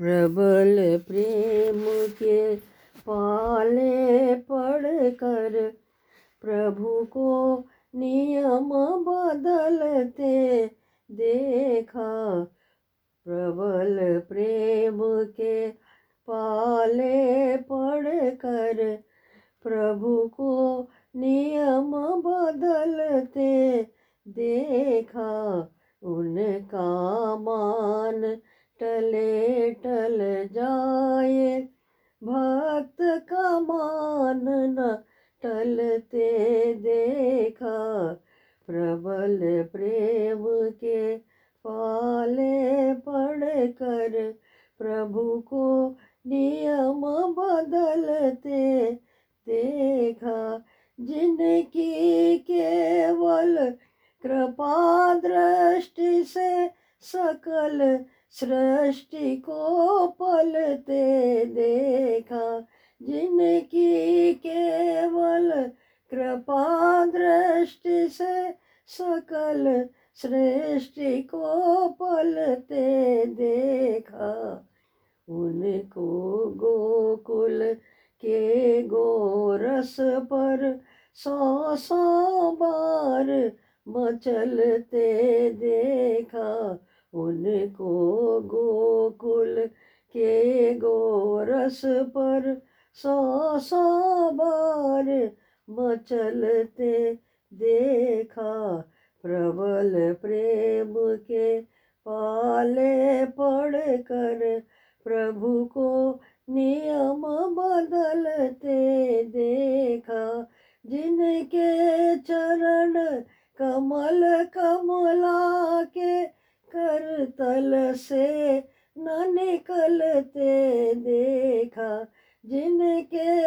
प्रबल प्रेम के पाले पढ़ कर प्रभु को नियम बदलते देखा। प्रबल प्रेम के पाले पढ़ कर प्रभु को नियम बदलते देखा। उनका मान देखा, प्रबल प्रेम के पाले पड़ कर प्रभु को नियम बदलते देखा, जिनकी केवल कृपा दृष्टि से सकल सृष्टि को पलते देखा, जिनकी केवल कृपा दृष्टि से सकल सृष्टि को पलते देखा। उनको गोकुल के गोरस पर सौ सौ बार मचलते देखा। उनको गोकुल के गोरस पर सौ सौ बार मचलते देखा, प्रबल प्रेम के पाले पड़ कर प्रभु को नियम बदलते देखा, जिनके चरण कमल कमला के करतल से न निकलते देखा, जिनके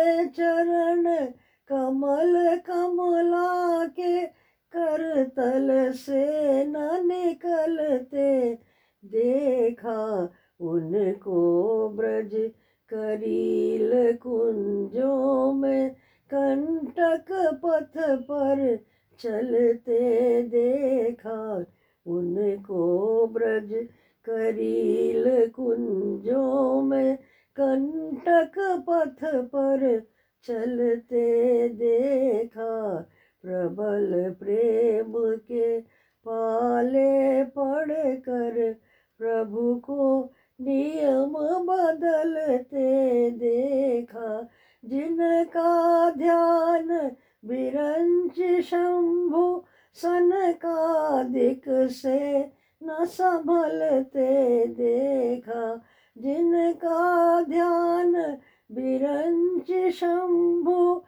देखा, उनको ब्रज करील कुंजों में कंटक पथ पर चलते देखा, उनको ब्रज करील कुंजों में कंटक पथ पर चलते देखा, प्रबल प्रेम के पाले पड़ कर प्रभु को नियम बदलते देखा, जिनका ध्यान बिरंच शंभु दिक से न संभलते देखा, जिनका ध्यान बिरंच शंभु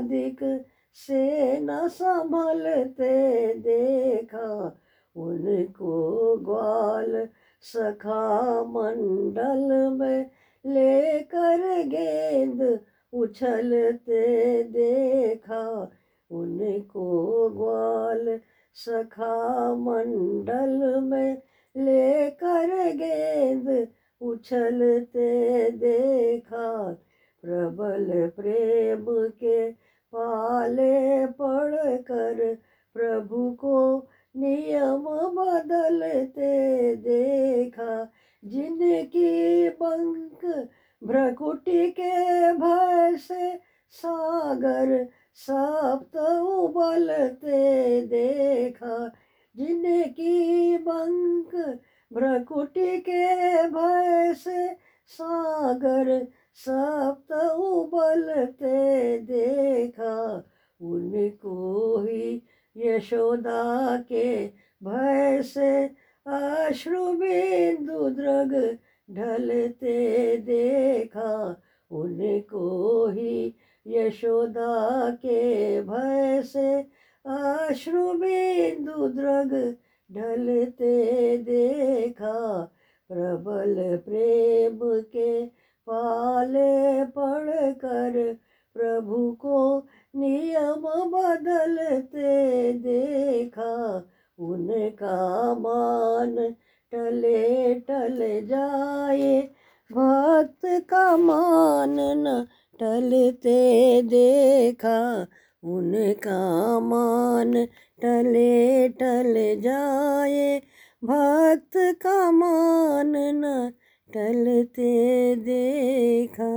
दिक से न संभलते देखा। उनको ग्वाल सखा मंडल में लेकर गेंद उछलते देखा। उनको ग्वाल सखा मंडल में लेकर गेंद उछलते देखा। प्रबल प्रेम के पाले पड़ कर प्रभु को नियम बदलते देखा जिनकी बंक भ्रकुटी के भय से सागर सप्त उबलते देखा जिनकी बंक भ्रकुटी के भय से सागर सप्त उबलते देखा, उनको ही यशोदा के भय से अश्रु बिंदु द्रग ढलते देखा। उनको ही यशोदा के भय से अश्रु बिंदु द्रग ढलते देखा। प्रबल प्रेम के पाले पड़ कर प्रभु को नियम बदलते देखा उनका मान टले टल जाए, भक्त का मान न टलते देखा, उनका मान टले टल जाए, भक्त का मान न टलते देखा।